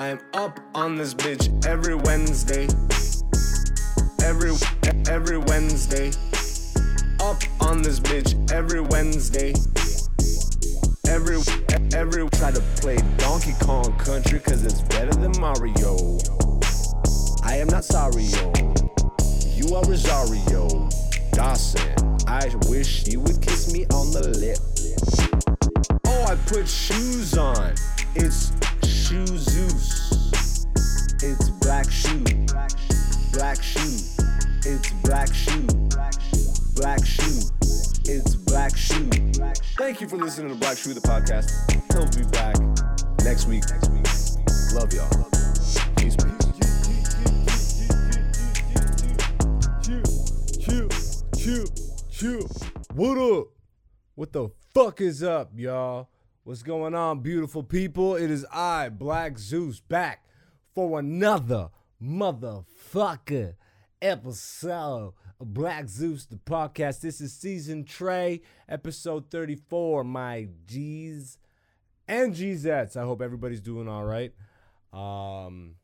I'm up on this bitch every Wednesday. Every every Wednesday. Up on this bitch every Wednesday. Every every try to play Donkey Kong Country cause it's better than Mario. I am not sorry, yo. You are Rosario Dawson. I wish you would kiss me on the lip. Oh, I put shoes on. It's shoe Zeus. It's black shoe. Black shoe. It's black shoe. Black shoe. It's black shoe. Thank you for listening to Black Shoe the podcast. He'll be back next week. Next week. Love y'all. Peace. What up? What the fuck is up, y'all? What's going on, beautiful people? It is I, Black Zeus, back for another motherfucker episode of Black Zeus, the podcast. This is season Trey, episode 34. My G's and Gzettes. I hope everybody's doing all right. Um,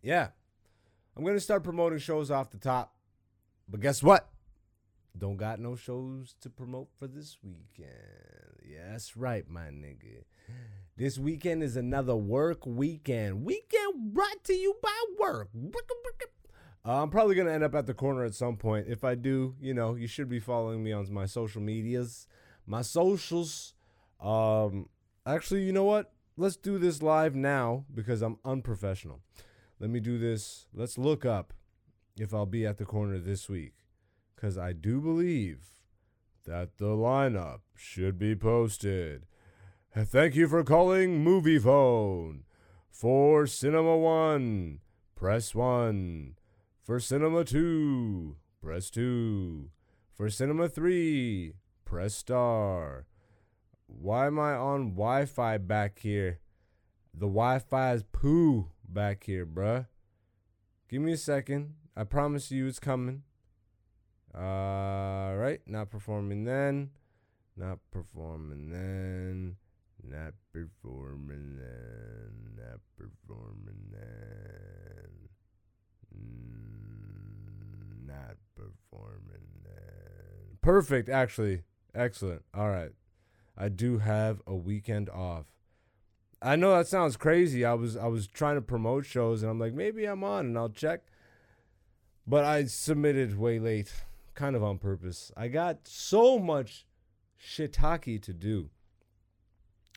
yeah, I'm gonna start promoting shows off the top. But guess what? Don't got no shows to promote for this weekend. Yeah, that's right, my nigga. This weekend is another work weekend. Weekend brought to you by work. Uh, I'm probably going to end up at the corner at some point. If I do, you know, you should be following me on my social medias, my socials. Um, actually, you know what? Let's do this live now because I'm unprofessional. Let me do this. Let's look up if I'll be at the corner this week. Because I do believe that the lineup should be posted. Thank you for calling Movie Phone. For Cinema 1, press 1. For Cinema 2, press 2. For Cinema 3, press star. Why am I on Wi Fi back here? The Wi Fi is poo back here, bruh. Give me a second. I promise you it's coming. All right, not performing then. Not performing then. Not performing then. Not performing then. Not performing then. Perfect, actually. Excellent. All right. I do have a weekend off. I know that sounds crazy. I was I was trying to promote shows and I'm like maybe I'm on and I'll check. But I submitted way late, kind of on purpose. I got so much shiitake to do.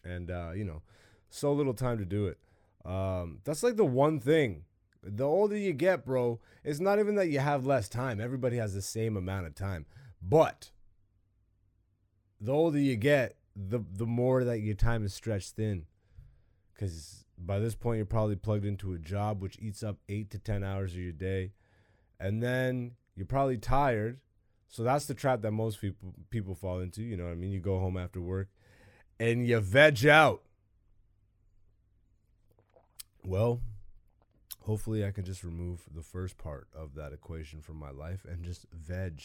And uh, you know, so little time to do it. Um, that's like the one thing. The older you get, bro, it's not even that you have less time. Everybody has the same amount of time. But the older you get, the the more that your time is stretched thin. Cause by this point you're probably plugged into a job which eats up eight to ten hours of your day. And then you're probably tired. So that's the trap that most people people fall into. You know what I mean? You go home after work and you veg out. Well, hopefully I can just remove the first part of that equation from my life and just veg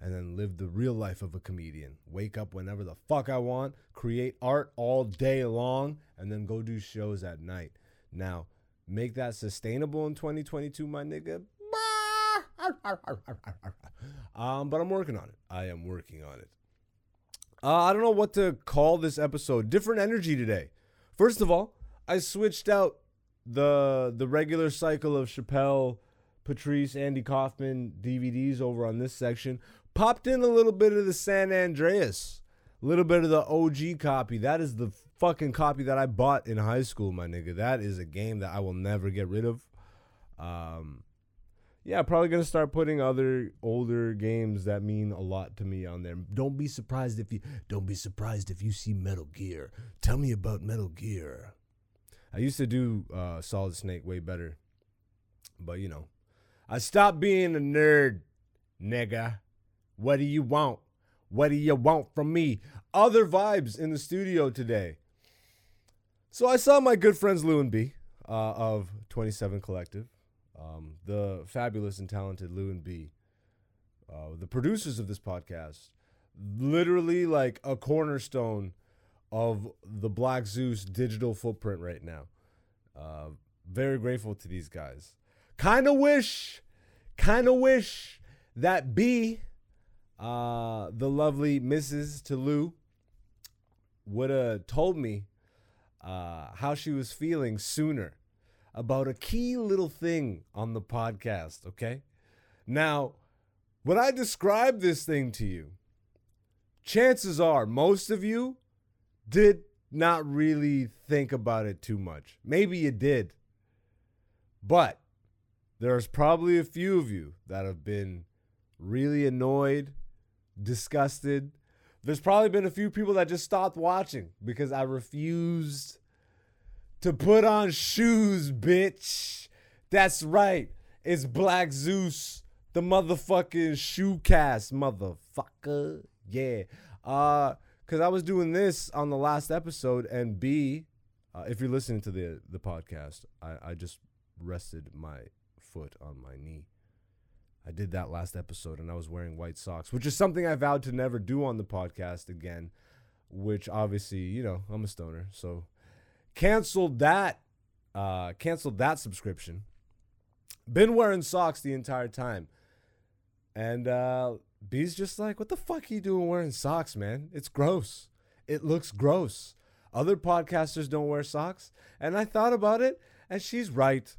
and then live the real life of a comedian. Wake up whenever the fuck I want, create art all day long, and then go do shows at night. Now, make that sustainable in 2022, my nigga. Um, but I'm working on it. I am working on it. Uh, I don't know what to call this episode. Different energy today. First of all, I switched out the the regular cycle of Chappelle, Patrice, Andy Kaufman DVDs over on this section. Popped in a little bit of the San Andreas, a little bit of the OG copy. That is the fucking copy that I bought in high school, my nigga. That is a game that I will never get rid of. Um, yeah, probably gonna start putting other older games that mean a lot to me on there. Don't be surprised if you don't be surprised if you see Metal Gear. Tell me about Metal Gear. I used to do uh, Solid Snake way better, but you know, I stopped being a nerd, nigga. What do you want? What do you want from me? Other vibes in the studio today. So I saw my good friends Lou and B uh, of 27 Collective, um, the fabulous and talented Lou and B, uh, the producers of this podcast, literally like a cornerstone of the Black Zeus digital footprint right now. Uh, very grateful to these guys. Kind of wish, kind of wish that B, uh, the lovely Mrs. Toulouse, would have told me uh, how she was feeling sooner about a key little thing on the podcast, okay? Now, when I describe this thing to you, chances are most of you did not really think about it too much. Maybe you did. But there's probably a few of you that have been really annoyed, disgusted. There's probably been a few people that just stopped watching because I refused to put on shoes, bitch. That's right. It's Black Zeus, the motherfucking shoe cast, motherfucker. Yeah. Uh, cause I was doing this on the last episode, and B, uh, if you're listening to the the podcast, I, I just rested my foot on my knee. I did that last episode, and I was wearing white socks, which is something I vowed to never do on the podcast again. Which obviously, you know, I'm a stoner, so canceled that. Uh, canceled that subscription. Been wearing socks the entire time, and uh, B's just like, what the fuck are you doing wearing socks, man? It's gross. It looks gross. Other podcasters don't wear socks. And I thought about it, and she's right.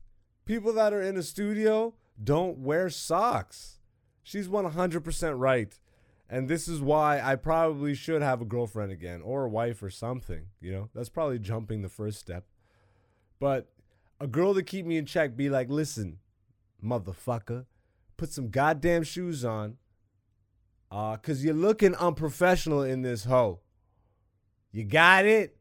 People that are in a studio don't wear socks. She's 100% right. And this is why I probably should have a girlfriend again or a wife or something. You know, that's probably jumping the first step. But a girl to keep me in check be like, listen, motherfucker, put some goddamn shoes on uh, cause you're looking unprofessional in this hoe. You got it?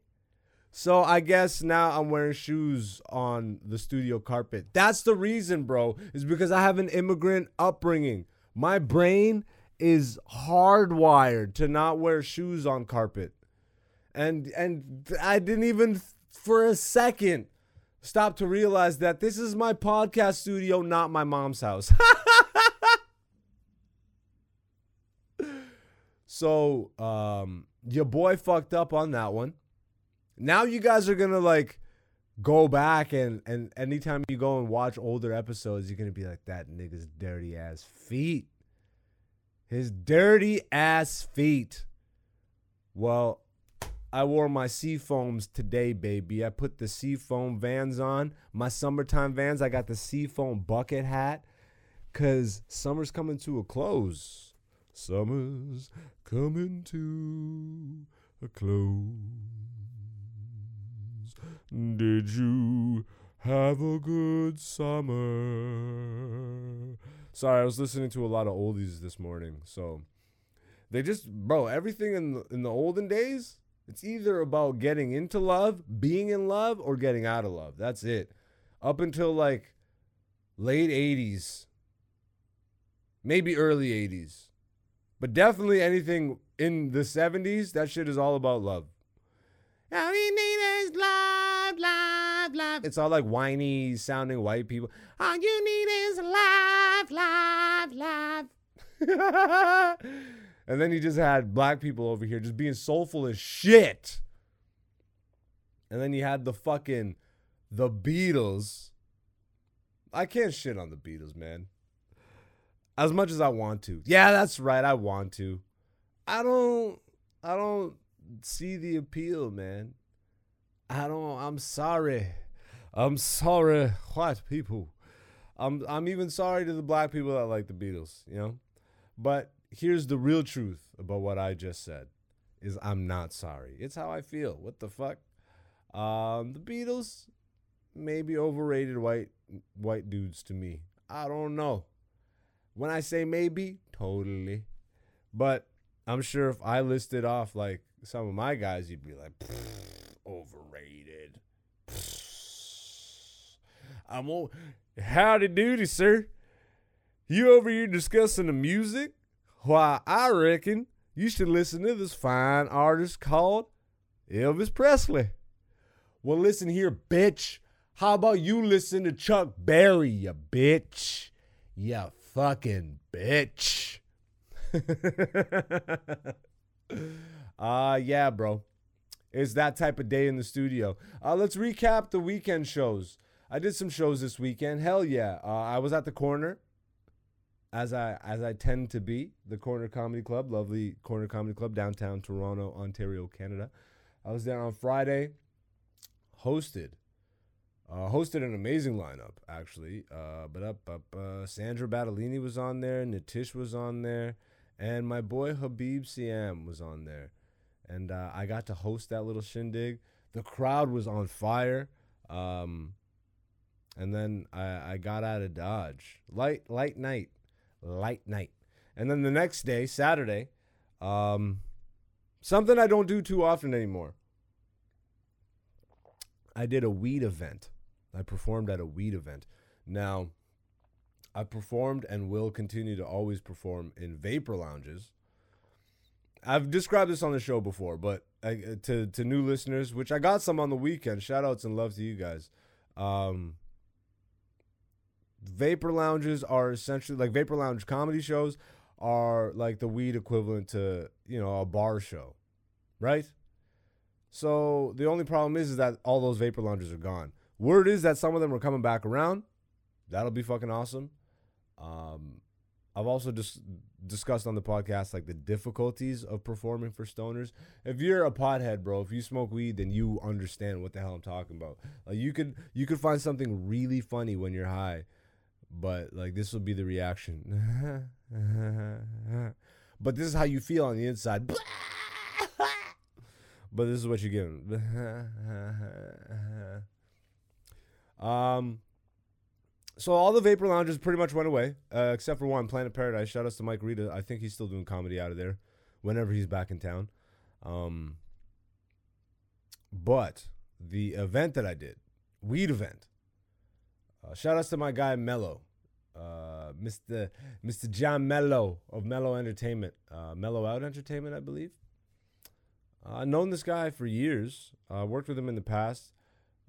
So I guess now I'm wearing shoes on the studio carpet. That's the reason, bro, is because I have an immigrant upbringing. My brain is hardwired to not wear shoes on carpet. And and I didn't even for a second stop to realize that this is my podcast studio, not my mom's house. So um, your boy fucked up on that one. Now you guys are gonna like go back and and anytime you go and watch older episodes, you're gonna be like that nigga's dirty ass feet. His dirty ass feet. Well, I wore my Seafoams today, baby. I put the Seafoam vans on. My summertime vans. I got the Seafoam bucket hat. Cause summer's coming to a close. Summer's coming to a close. Did you have a good summer? Sorry, I was listening to a lot of oldies this morning. So they just, bro, everything in the, in the olden days, it's either about getting into love, being in love, or getting out of love. That's it. Up until like late 80s, maybe early 80s. But definitely anything in the 70s, that shit is all about love. All we need is love, love, love. It's all like whiny sounding white people. All you need is love, love, love. and then you just had black people over here just being soulful as shit. And then you had the fucking the Beatles. I can't shit on the Beatles, man as much as I want to. Yeah, that's right. I want to. I don't. I don't see the appeal, man. I don't. I'm sorry. I'm sorry, white people. I'm. I'm even sorry to the black people that like the Beatles. You know, but here's the real truth about what I just said: is I'm not sorry. It's how I feel. What the fuck? Um, the Beatles, maybe overrated white white dudes to me. I don't know. When I say maybe, totally. But I'm sure if I listed off like some of my guys, you'd be like, overrated. I'm all howdy doody, sir. You over here discussing the music? Why, I reckon you should listen to this fine artist called Elvis Presley. Well, listen here, bitch. How about you listen to Chuck Berry, you bitch? You fucking bitch. uh yeah, bro. It's that type of day in the studio. Uh, let's recap the weekend shows. I did some shows this weekend. Hell yeah! Uh, I was at the corner, as I as I tend to be. The Corner Comedy Club, lovely Corner Comedy Club, downtown Toronto, Ontario, Canada. I was there on Friday. Hosted, uh, hosted an amazing lineup actually. Uh, but up up, uh, Sandra Battellini was on there, Natish was on there, and my boy Habib Siam was on there, and uh, I got to host that little shindig. The crowd was on fire. Um, and then I, I got out of Dodge. Light light night, light night. And then the next day, Saturday, um, something I don't do too often anymore. I did a weed event. I performed at a weed event. Now, I performed and will continue to always perform in vapor lounges. I've described this on the show before, but I, to to new listeners, which I got some on the weekend. Shout outs and love to you guys. Um, vapor lounges are essentially like vapor lounge comedy shows are like the weed equivalent to you know a bar show, right? So the only problem is, is that all those vapor lounges are gone. Word is that some of them are coming back around. That'll be fucking awesome. Um, I've also just discussed on the podcast like the difficulties of performing for stoners. If you're a pothead, bro, if you smoke weed, then you understand what the hell I'm talking about. Like you could you could find something really funny when you're high, but like this will be the reaction. but this is how you feel on the inside. but this is what you're getting. um, so all the vapor lounges pretty much went away, uh, except for one, Planet Paradise. Shout out to Mike Rita. I think he's still doing comedy out of there, whenever he's back in town. Um, but the event that I did, weed event. Uh, shout outs to my guy Mello, uh, Mr. Mr. John Mello of Mello Entertainment, uh, Mellow Out Entertainment, I believe. Uh, I've known this guy for years. I worked with him in the past.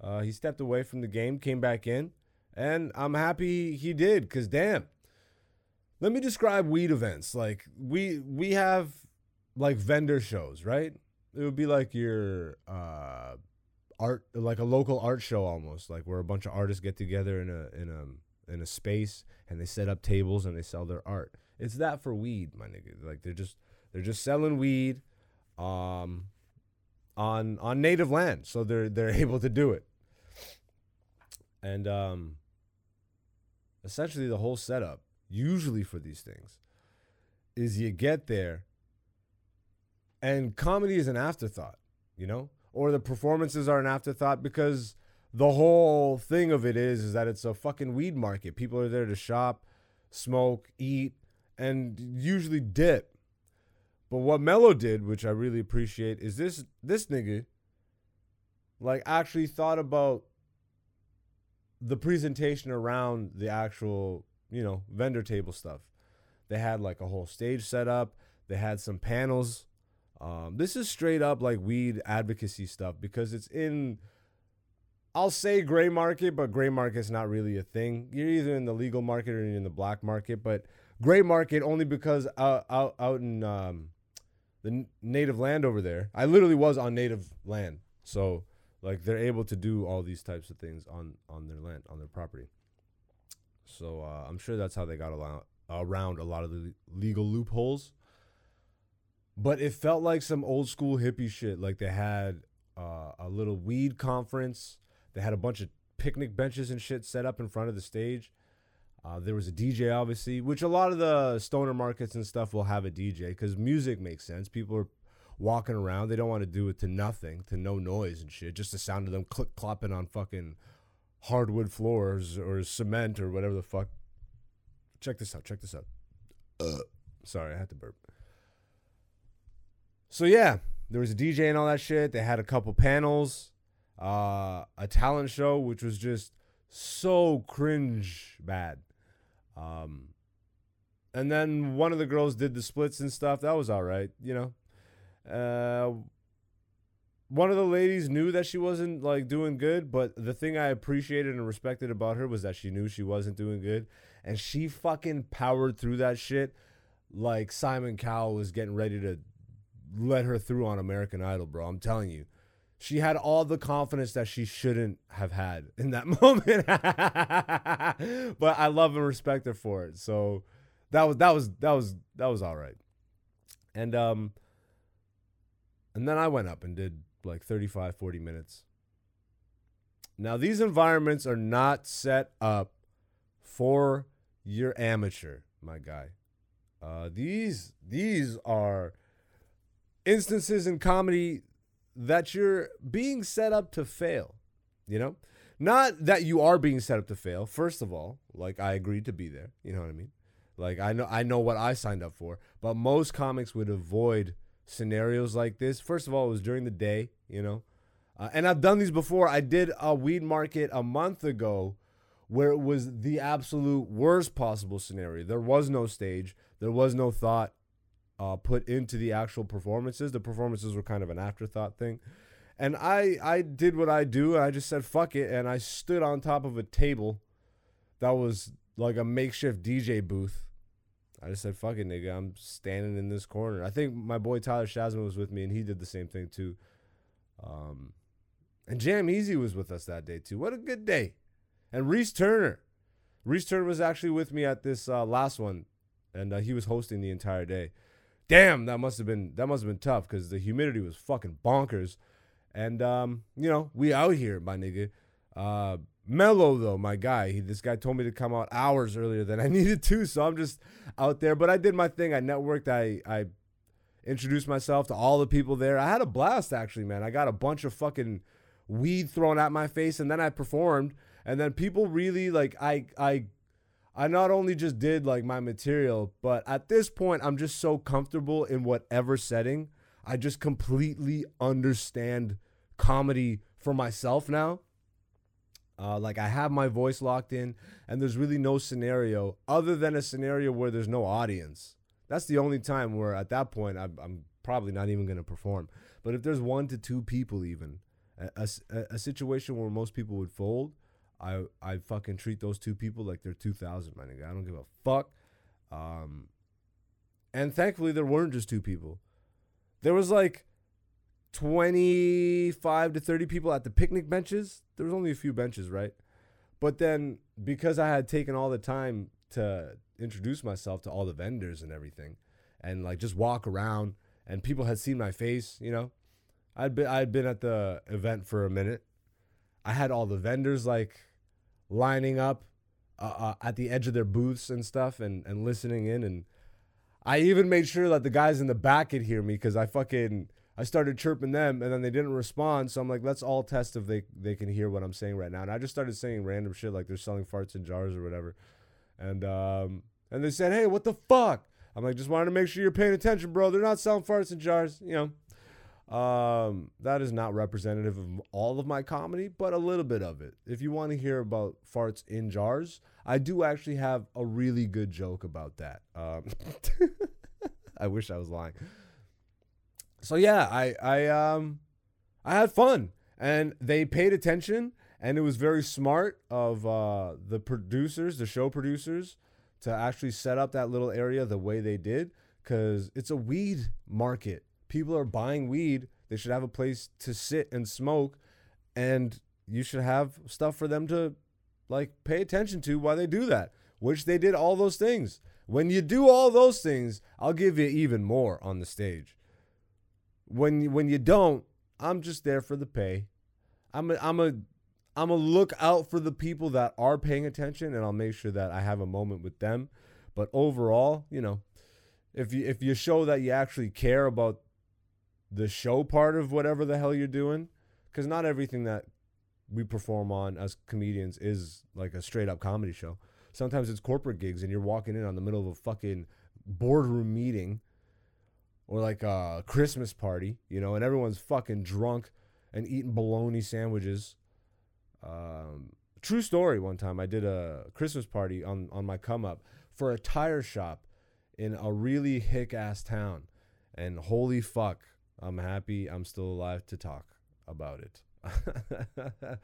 Uh, he stepped away from the game, came back in, and I'm happy he did. Cause damn, let me describe weed events. Like we we have like vendor shows, right? It would be like your uh, art, like a local art show almost, like where a bunch of artists get together in a in a in a space and they set up tables and they sell their art. It's that for weed, my nigga. Like they're just they're just selling weed um, on on native land, so they're they're able to do it. And um, essentially, the whole setup, usually for these things, is you get there, and comedy is an afterthought, you know, or the performances are an afterthought because the whole thing of it is is that it's a fucking weed market. People are there to shop, smoke, eat, and usually dip. But what Mello did, which I really appreciate, is this this nigga like actually thought about the presentation around the actual, you know, vendor table stuff. They had like a whole stage set up. They had some panels. Um, this is straight up like weed advocacy stuff because it's in I'll say gray market, but gray market's not really a thing. You're either in the legal market or you're in the black market, but gray market only because out out, out in um, the native land over there. I literally was on native land, so like they're able to do all these types of things on on their land, on their property. So uh, I'm sure that's how they got allow- around a lot of the legal loopholes. But it felt like some old school hippie shit. Like they had uh, a little weed conference. They had a bunch of picnic benches and shit set up in front of the stage. Uh, there was a DJ, obviously, which a lot of the stoner markets and stuff will have a DJ because music makes sense. People are walking around; they don't want to do it to nothing, to no noise and shit, just the sound of them click clopping on fucking hardwood floors or cement or whatever the fuck. Check this out. Check this out. Uh, sorry, I had to burp. So yeah, there was a DJ and all that shit. They had a couple panels, uh, a talent show, which was just so cringe bad. Um, and then one of the girls did the splits and stuff. That was all right, you know. Uh, one of the ladies knew that she wasn't like doing good, but the thing I appreciated and respected about her was that she knew she wasn't doing good, and she fucking powered through that shit like Simon Cowell was getting ready to let her through on American Idol, bro. I'm telling you, she had all the confidence that she shouldn't have had in that moment. but I love and respect her for it. So that was that was that was that was all right. And um and then I went up and did like 35 40 minutes. Now these environments are not set up for your amateur, my guy. Uh these these are instances in comedy that you're being set up to fail, you know? Not that you are being set up to fail. First of all, like I agreed to be there, you know what I mean? Like I know I know what I signed up for, but most comics would avoid scenarios like this. First of all, it was during the day, you know. Uh, and I've done these before. I did a weed market a month ago where it was the absolute worst possible scenario. There was no stage, there was no thought uh, put into the actual performances. The performances were kind of an afterthought thing. And I I did what I do. I just said fuck it, and I stood on top of a table that was like a makeshift DJ booth. I just said fuck it, nigga. I'm standing in this corner. I think my boy Tyler Shazman was with me, and he did the same thing too. Um, and Jam Easy was with us that day too. What a good day. And Reese Turner, Reese Turner was actually with me at this uh, last one, and uh, he was hosting the entire day damn, that must have been that must have been tough because the humidity was fucking bonkers. And um, you know, we out here, my nigga. Uh Mello though, my guy. He, this guy told me to come out hours earlier than I needed to, so I'm just out there. But I did my thing. I networked. I I introduced myself to all the people there. I had a blast actually, man. I got a bunch of fucking weed thrown at my face, and then I performed. And then people really like I I I not only just did like my material, but at this point, I'm just so comfortable in whatever setting. I just completely understand comedy for myself now. Uh, like I have my voice locked in, and there's really no scenario other than a scenario where there's no audience. That's the only time where at that point I'm, I'm probably not even gonna perform. But if there's one to two people, even a, a, a situation where most people would fold, I I fucking treat those two people like they're 2000, my nigga. I don't give a fuck. Um, and thankfully there weren't just two people. There was like 25 to 30 people at the picnic benches. There was only a few benches, right? But then because I had taken all the time to introduce myself to all the vendors and everything and like just walk around and people had seen my face, you know. I'd been I'd been at the event for a minute. I had all the vendors like lining up uh, uh, at the edge of their booths and stuff and, and listening in. And I even made sure that the guys in the back could hear me because I fucking I started chirping them and then they didn't respond. So I'm like, let's all test if they they can hear what I'm saying right now. And I just started saying random shit like they're selling farts in jars or whatever. And um and they said, hey, what the fuck? I'm like, just wanted to make sure you're paying attention, bro. They're not selling farts in jars, you know. Um, that is not representative of all of my comedy, but a little bit of it. If you want to hear about farts in jars, I do actually have a really good joke about that. Um, I wish I was lying. So yeah, I I um I had fun and they paid attention and it was very smart of uh, the producers, the show producers, to actually set up that little area the way they did because it's a weed market people are buying weed. They should have a place to sit and smoke, and you should have stuff for them to like pay attention to while they do that. Which they did all those things. When you do all those things, I'll give you even more on the stage. When when you don't, I'm just there for the pay. I'm a, I'm a I'm a look out for the people that are paying attention, and I'll make sure that I have a moment with them. But overall, you know, if you if you show that you actually care about the show part of whatever the hell you're doing because not everything that we perform on as comedians is like a straight up comedy show sometimes it's corporate gigs and you're walking in on the middle of a fucking boardroom meeting or like a christmas party you know and everyone's fucking drunk and eating bologna sandwiches um, true story one time i did a christmas party on, on my come up for a tire shop in a really hick ass town and holy fuck I'm happy I'm still alive to talk about it. uh,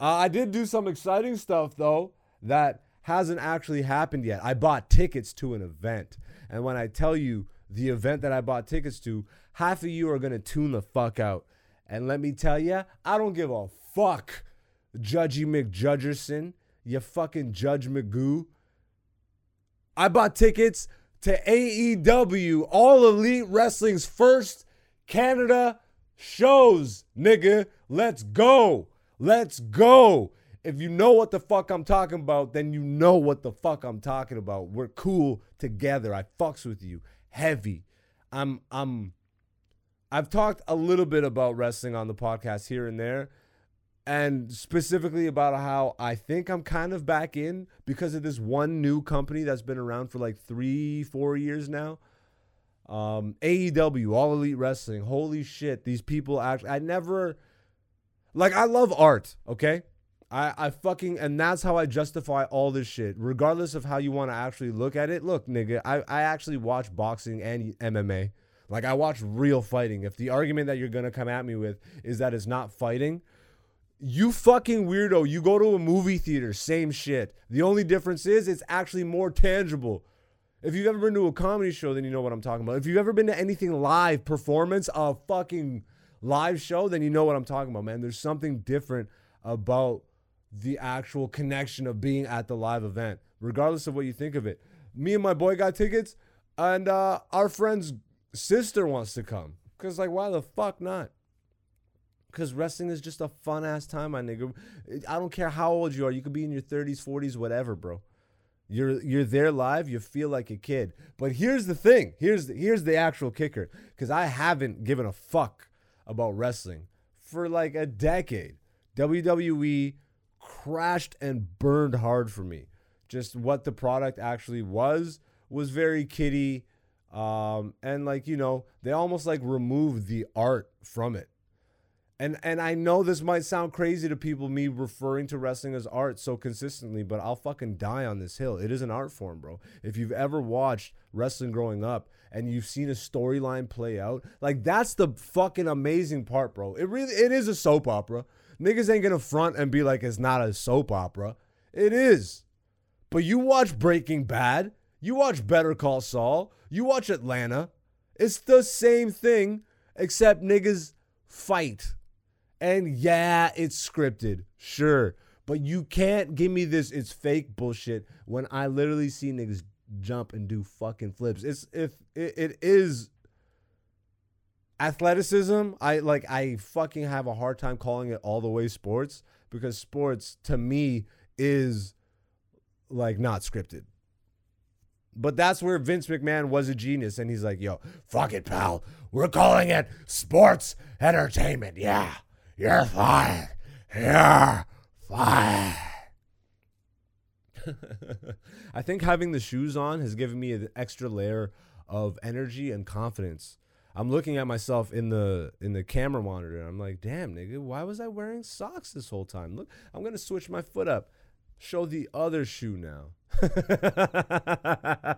I did do some exciting stuff though that hasn't actually happened yet. I bought tickets to an event. And when I tell you the event that I bought tickets to, half of you are to tune the fuck out. And let me tell you, I don't give a fuck, Judgy McJudgerson, you fucking Judge McGoo. I bought tickets to AEW, All Elite Wrestling's first Canada shows, nigga. Let's go. Let's go. If you know what the fuck I'm talking about, then you know what the fuck I'm talking about. We're cool together. I fucks with you heavy. I'm I'm I've talked a little bit about wrestling on the podcast here and there and specifically about how I think I'm kind of back in because of this one new company that's been around for like 3 4 years now. Um AEW, All Elite Wrestling. Holy shit, these people actually I never like I love art, okay? I, I fucking and that's how I justify all this shit. Regardless of how you want to actually look at it. Look, nigga, I, I actually watch boxing and MMA. Like I watch real fighting. If the argument that you're gonna come at me with is that it's not fighting, you fucking weirdo. You go to a movie theater, same shit. The only difference is it's actually more tangible. If you've ever been to a comedy show, then you know what I'm talking about. If you've ever been to anything live, performance, a fucking live show, then you know what I'm talking about, man. There's something different about the actual connection of being at the live event, regardless of what you think of it. Me and my boy got tickets, and uh, our friend's sister wants to come. Cause like, why the fuck not? Cause wrestling is just a fun ass time, my nigga. I don't care how old you are. You could be in your 30s, 40s, whatever, bro. You're you're there live. You feel like a kid. But here's the thing. Here's the, here's the actual kicker. Cause I haven't given a fuck about wrestling for like a decade. WWE crashed and burned hard for me. Just what the product actually was was very kiddie. Um, and like, you know, they almost like removed the art from it. And and I know this might sound crazy to people, me referring to wrestling as art so consistently, but I'll fucking die on this hill. It is an art form, bro. If you've ever watched wrestling growing up and you've seen a storyline play out, like that's the fucking amazing part, bro. It really it is a soap opera. Niggas ain't gonna front and be like it's not a soap opera. It is. But you watch Breaking Bad, you watch Better Call Saul, you watch Atlanta. It's the same thing, except niggas fight. And yeah, it's scripted, sure. But you can't give me this it's fake bullshit when I literally see niggas jump and do fucking flips. It's if it, it is athleticism. I like I fucking have a hard time calling it all the way sports because sports to me is like not scripted. But that's where Vince McMahon was a genius. And he's like, yo, fuck it, pal. We're calling it sports entertainment. Yeah, you're fine. You're fine. I think having the shoes on has given me an extra layer of energy and confidence. I'm looking at myself in the in the camera monitor I'm like, damn, nigga, why was I wearing socks this whole time? Look, I'm gonna switch my foot up. Show the other shoe now.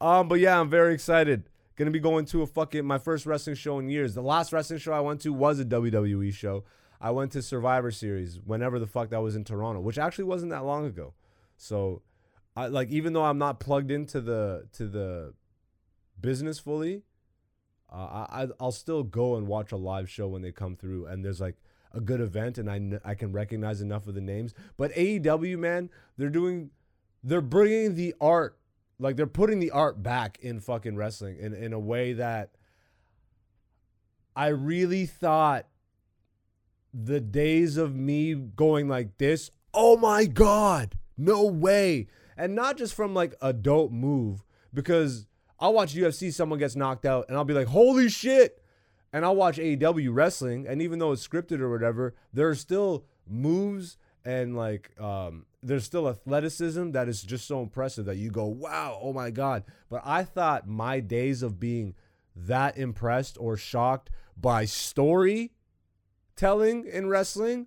um, but yeah, I'm very excited. Gonna be going to a fucking my first wrestling show in years. The last wrestling show I went to was a WWE show. I went to Survivor Series whenever the fuck that was in Toronto, which actually wasn't that long ago. So, I like even though I'm not plugged into the to the business fully, uh, I I'll still go and watch a live show when they come through, and there's like a good event, and I I can recognize enough of the names. But AEW man, they're doing, they're bringing the art, like they're putting the art back in fucking wrestling in in a way that I really thought the days of me going like this, oh my god, no way, and not just from like a dope move because I'll watch UFC, someone gets knocked out, and I'll be like, holy shit. And I'll watch AEW wrestling, and even though it's scripted or whatever, there are still moves and like um, there's still athleticism that is just so impressive that you go, wow, oh my God. But I thought my days of being that impressed or shocked by story telling in wrestling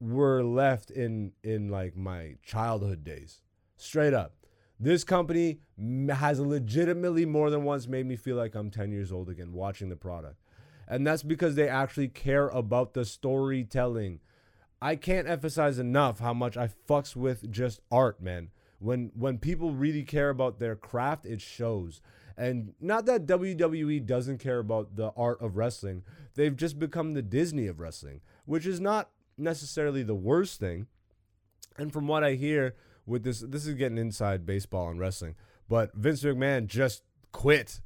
were left in in like my childhood days. Straight up. This company has legitimately more than once made me feel like I'm 10 years old again watching the product. And that's because they actually care about the storytelling. I can't emphasize enough how much I fucks with just art, man. When when people really care about their craft, it shows. And not that WWE doesn't care about the art of wrestling. They've just become the Disney of wrestling, which is not necessarily the worst thing. And from what I hear with this this is getting inside baseball and wrestling, but Vince McMahon just quit.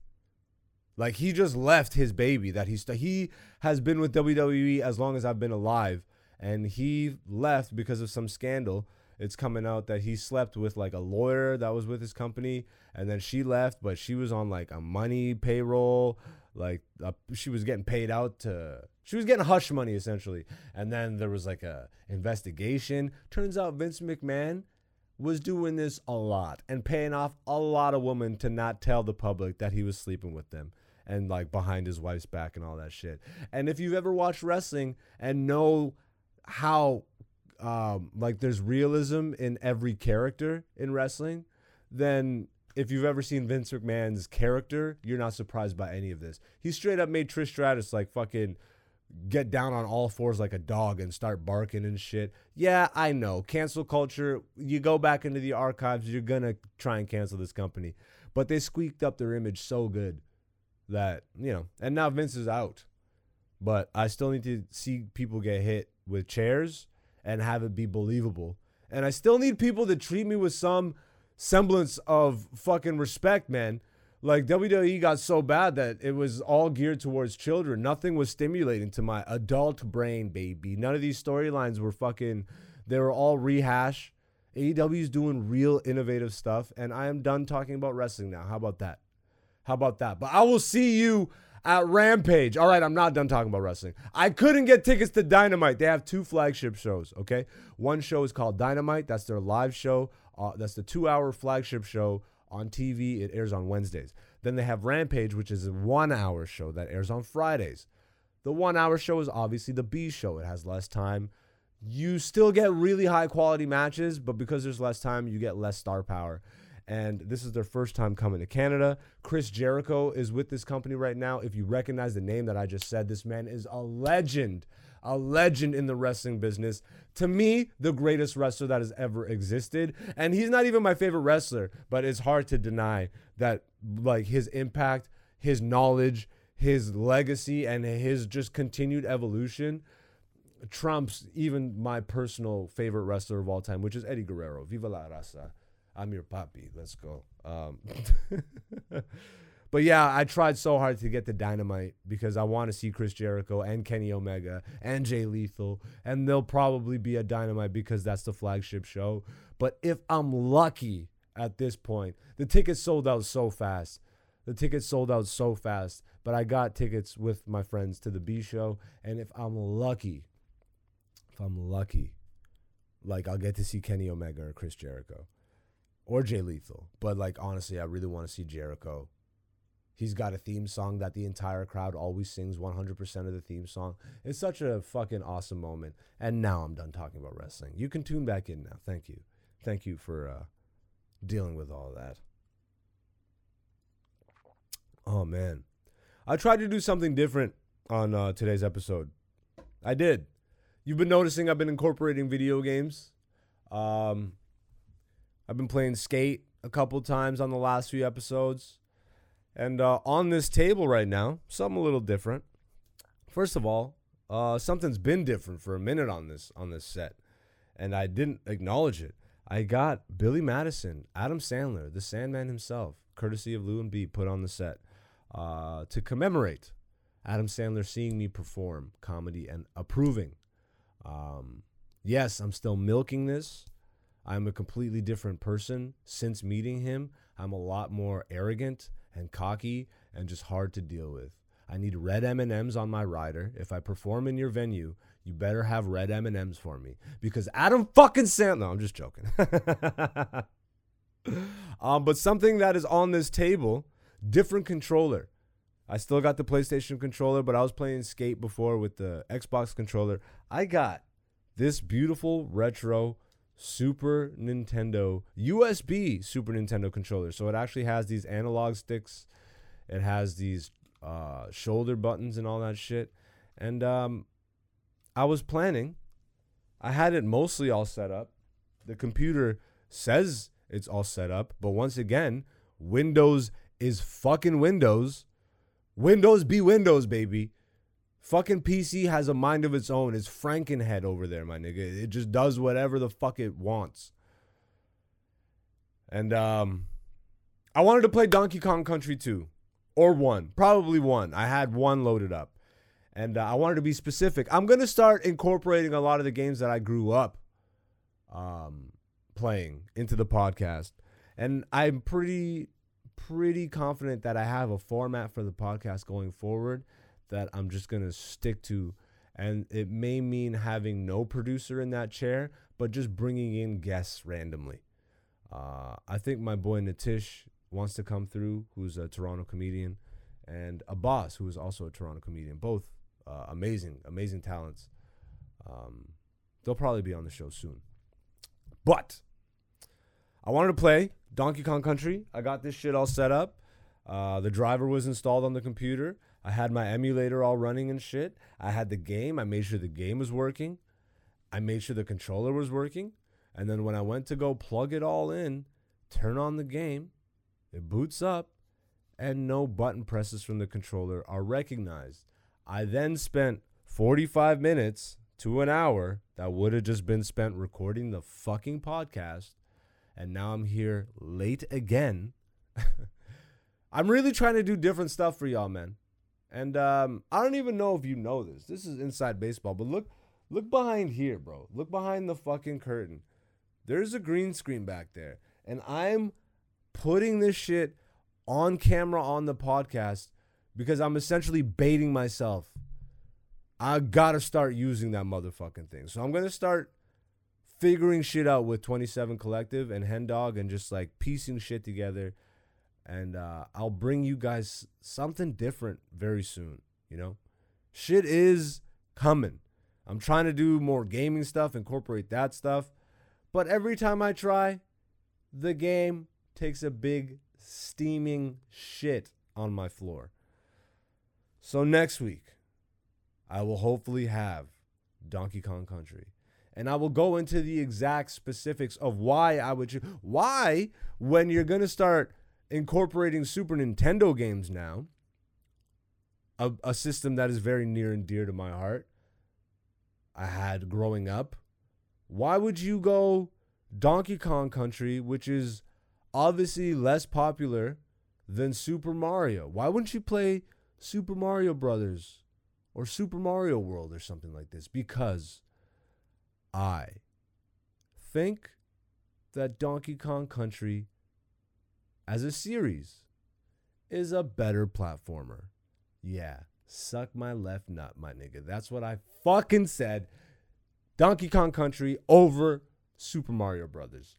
Like he just left his baby that he's he has been with WWE as long as I've been alive and he left because of some scandal. It's coming out that he slept with like a lawyer that was with his company, and then she left, but she was on like a money payroll, like uh, she was getting paid out to, she was getting hush money essentially, and then there was like a investigation. Turns out Vince McMahon was doing this a lot and paying off a lot of women to not tell the public that he was sleeping with them and like behind his wife's back and all that shit. And if you've ever watched wrestling and know how um, like there's realism in every character in wrestling, then if you've ever seen Vince McMahon's character, you're not surprised by any of this. He straight up made Trish Stratus like fucking get down on all fours like a dog and start barking and shit. Yeah, I know. Cancel culture, you go back into the archives, you're going to try and cancel this company. But they squeaked up their image so good that, you know, and now Vince is out. But I still need to see people get hit with chairs and have it be believable. And I still need people to treat me with some semblance of fucking respect, man. Like WWE got so bad that it was all geared towards children. Nothing was stimulating to my adult brain, baby. None of these storylines were fucking they were all rehash. AEW is doing real innovative stuff and I am done talking about wrestling now. How about that? How about that? But I will see you at Rampage. All right, I'm not done talking about wrestling. I couldn't get tickets to Dynamite. They have two flagship shows, okay? One show is called Dynamite. That's their live show. Uh, that's the two hour flagship show on TV. It airs on Wednesdays. Then they have Rampage, which is a one hour show that airs on Fridays. The one hour show is obviously the B show, it has less time. You still get really high quality matches, but because there's less time, you get less star power and this is their first time coming to Canada. Chris Jericho is with this company right now. If you recognize the name that I just said, this man is a legend, a legend in the wrestling business. To me, the greatest wrestler that has ever existed. And he's not even my favorite wrestler, but it's hard to deny that like his impact, his knowledge, his legacy and his just continued evolution trumps even my personal favorite wrestler of all time, which is Eddie Guerrero. Viva la raza. I'm your puppy. Let's go. Um, but yeah, I tried so hard to get the Dynamite because I want to see Chris Jericho and Kenny Omega and Jay Lethal, and they'll probably be a Dynamite because that's the flagship show. But if I'm lucky at this point, the tickets sold out so fast. The tickets sold out so fast, but I got tickets with my friends to the B show, and if I'm lucky, if I'm lucky, like I'll get to see Kenny Omega or Chris Jericho or Jay Lethal. But like honestly, I really want to see Jericho. He's got a theme song that the entire crowd always sings 100% of the theme song. It's such a fucking awesome moment. And now I'm done talking about wrestling. You can tune back in now. Thank you. Thank you for uh, dealing with all that. Oh man. I tried to do something different on uh, today's episode. I did. You've been noticing I've been incorporating video games. Um, I've been playing Skate a couple times on the last few episodes. And uh, on this table right now, something a little different. First of all, uh, something's been different for a minute on this on this set, and I didn't acknowledge it. I got Billy Madison, Adam Sandler, the Sandman himself, courtesy of Lou and B, put on the set uh, to commemorate Adam Sandler seeing me perform comedy and approving. Um, yes, I'm still milking this. I'm a completely different person since meeting him. I'm a lot more arrogant and cocky and just hard to deal with. I need red M&Ms on my rider. If I perform in your venue, you better have red M&Ms for me because Adam fucking Sandler. No, I'm just joking. um, but something that is on this table, different controller. I still got the PlayStation controller, but I was playing Skate before with the Xbox controller. I got this beautiful retro Super Nintendo USB Super Nintendo controller. So it actually has these analog sticks. It has these uh, shoulder buttons and all that shit. And um, I was planning. I had it mostly all set up. The computer says it's all set up. But once again, Windows is fucking Windows. Windows be Windows, baby. Fucking PC has a mind of its own. It's Frankenhead over there, my nigga. It just does whatever the fuck it wants. And um I wanted to play Donkey Kong Country 2 or 1. Probably 1. I had 1 loaded up. And uh, I wanted to be specific. I'm going to start incorporating a lot of the games that I grew up um playing into the podcast. And I'm pretty pretty confident that I have a format for the podcast going forward that I'm just going to stick to. And it may mean having no producer in that chair, but just bringing in guests randomly. Uh, I think my boy Natish wants to come through, who's a Toronto comedian, and Abbas, who is also a Toronto comedian. Both uh, amazing, amazing talents. Um, they'll probably be on the show soon. But I wanted to play Donkey Kong Country. I got this shit all set up. Uh, the driver was installed on the computer. I had my emulator all running and shit. I had the game. I made sure the game was working. I made sure the controller was working. And then when I went to go plug it all in, turn on the game, it boots up, and no button presses from the controller are recognized. I then spent 45 minutes to an hour that would have just been spent recording the fucking podcast. And now I'm here late again. I'm really trying to do different stuff for y'all, man. And um, I don't even know if you know this. This is inside baseball, but look, look behind here, bro. Look behind the fucking curtain. There's a green screen back there, and I'm putting this shit on camera on the podcast because I'm essentially baiting myself. I gotta start using that motherfucking thing. So I'm gonna start figuring shit out with 27 Collective and Hen Dog and just like piecing shit together and uh, I'll bring you guys something different very soon. You know, shit is coming. I'm trying to do more gaming stuff, incorporate that stuff, but every time I try, the game takes a big steaming shit on my floor. So next week, I will hopefully have Donkey Kong Country. And I will go into the exact specifics of why I would choose. Why, when you're going to start incorporating Super Nintendo games now, a, a system that is very near and dear to my heart. I had growing up. Why would you go Donkey Kong Country, which is obviously less popular than Super Mario? Why wouldn't you play Super Mario Brothers or Super Mario World or something like this? Because I think that Donkey Kong Country as a series is a better platformer. Yeah, suck my left nut, my nigga. That's what I fucking said. Donkey Kong Country over Super Mario Brothers.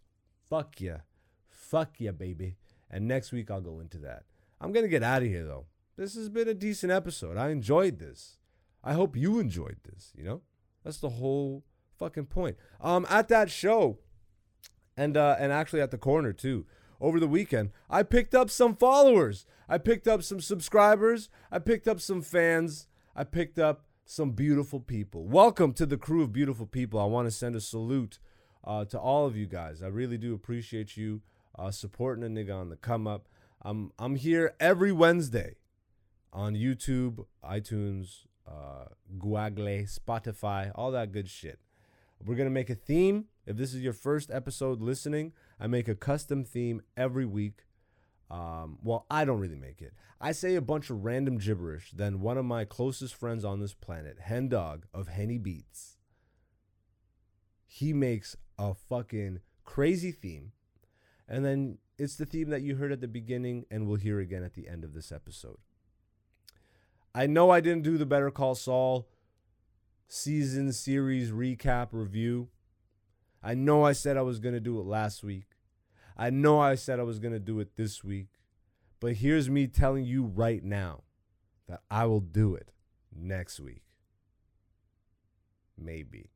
Fuck yeah. Fuck yeah, baby. And next week I'll go into that. I'm going to get out of here though. This has been a decent episode. I enjoyed this. I hope you enjoyed this, you know? That's the whole fucking point. Um at that show and uh and actually at the corner too over the weekend. I picked up some followers. I picked up some subscribers. I picked up some fans. I picked up some beautiful people. Welcome to the crew of beautiful people. I want to send a salute uh, to all of you guys. I really do appreciate you uh, supporting a nigga on the come up. I'm I'm here every Wednesday on YouTube, iTunes, uh, Google, Spotify, all that good shit. We're gonna make a theme. If this is your first episode listening, I make a custom theme every week. Um, well, I don't really make it. I say a bunch of random gibberish. Then one of my closest friends on this planet, Hen Dog of Henny Beats, he makes a fucking crazy theme. And then it's the theme that you heard at the beginning and we'll hear again at the end of this episode. I know I didn't do the Better Call Saul season series recap review. I know I said I was going to do it last week. I know I said I was going to do it this week. But here's me telling you right now that I will do it next week. Maybe.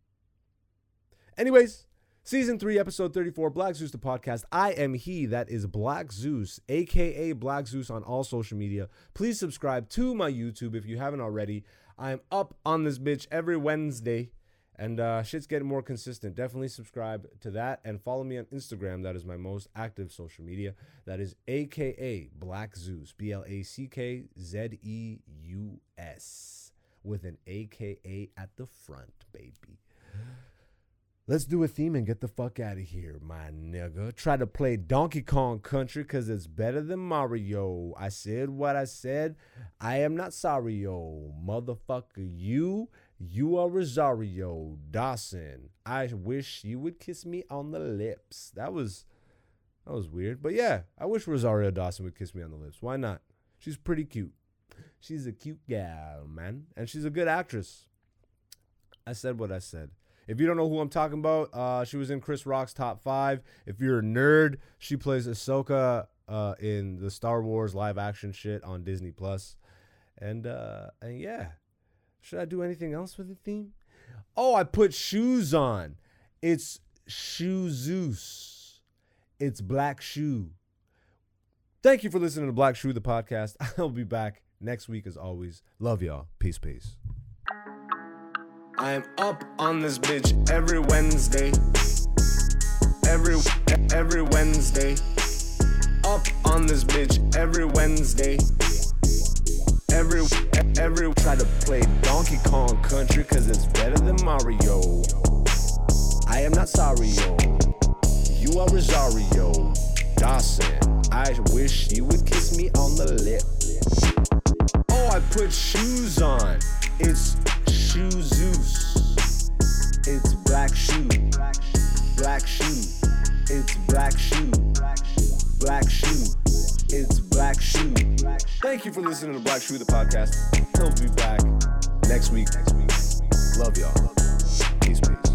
Anyways, season 3, episode 34, Black Zeus, the podcast. I am he that is Black Zeus, aka Black Zeus on all social media. Please subscribe to my YouTube if you haven't already. I'm up on this bitch every Wednesday And uh, shit's getting more consistent. Definitely subscribe to that and follow me on Instagram. That is my most active social media. That is AKA Black Zeus, B L A C K Z E U S, with an AKA at the front, baby. Let's do a theme and get the fuck out of here, my nigga. Try to play Donkey Kong Country because it's better than Mario. I said what I said. I am not sorry, yo. Motherfucker, you, you are Rosario Dawson. I wish you would kiss me on the lips. That was, that was weird. But yeah, I wish Rosario Dawson would kiss me on the lips. Why not? She's pretty cute. She's a cute gal, man. And she's a good actress. I said what I said. If you don't know who I'm talking about, uh, she was in Chris Rock's top five. If you're a nerd, she plays Ahsoka uh, in the Star Wars live action shit on Disney Plus. And uh, and yeah, should I do anything else with the theme? Oh, I put shoes on. It's Shoe Zeus. It's Black Shoe. Thank you for listening to Black Shoe, the podcast. I'll be back next week as always. Love y'all. Peace, peace. I am up on this bitch every Wednesday. Every every Wednesday. Up on this bitch every Wednesday. Every every Try to play Donkey Kong Country cause it's better than Mario. I am not sorry, yo. You are Rosario Dawson. I wish you would kiss me on the lip. Oh, I put shoes on. It's Shoe Zeus. It's black shoe. Black shoe. It's black shoe. Black shoe. It's black shoe. Thank you for listening to Black Shoe the podcast. He'll be back next week. Love y'all. Peace, peace.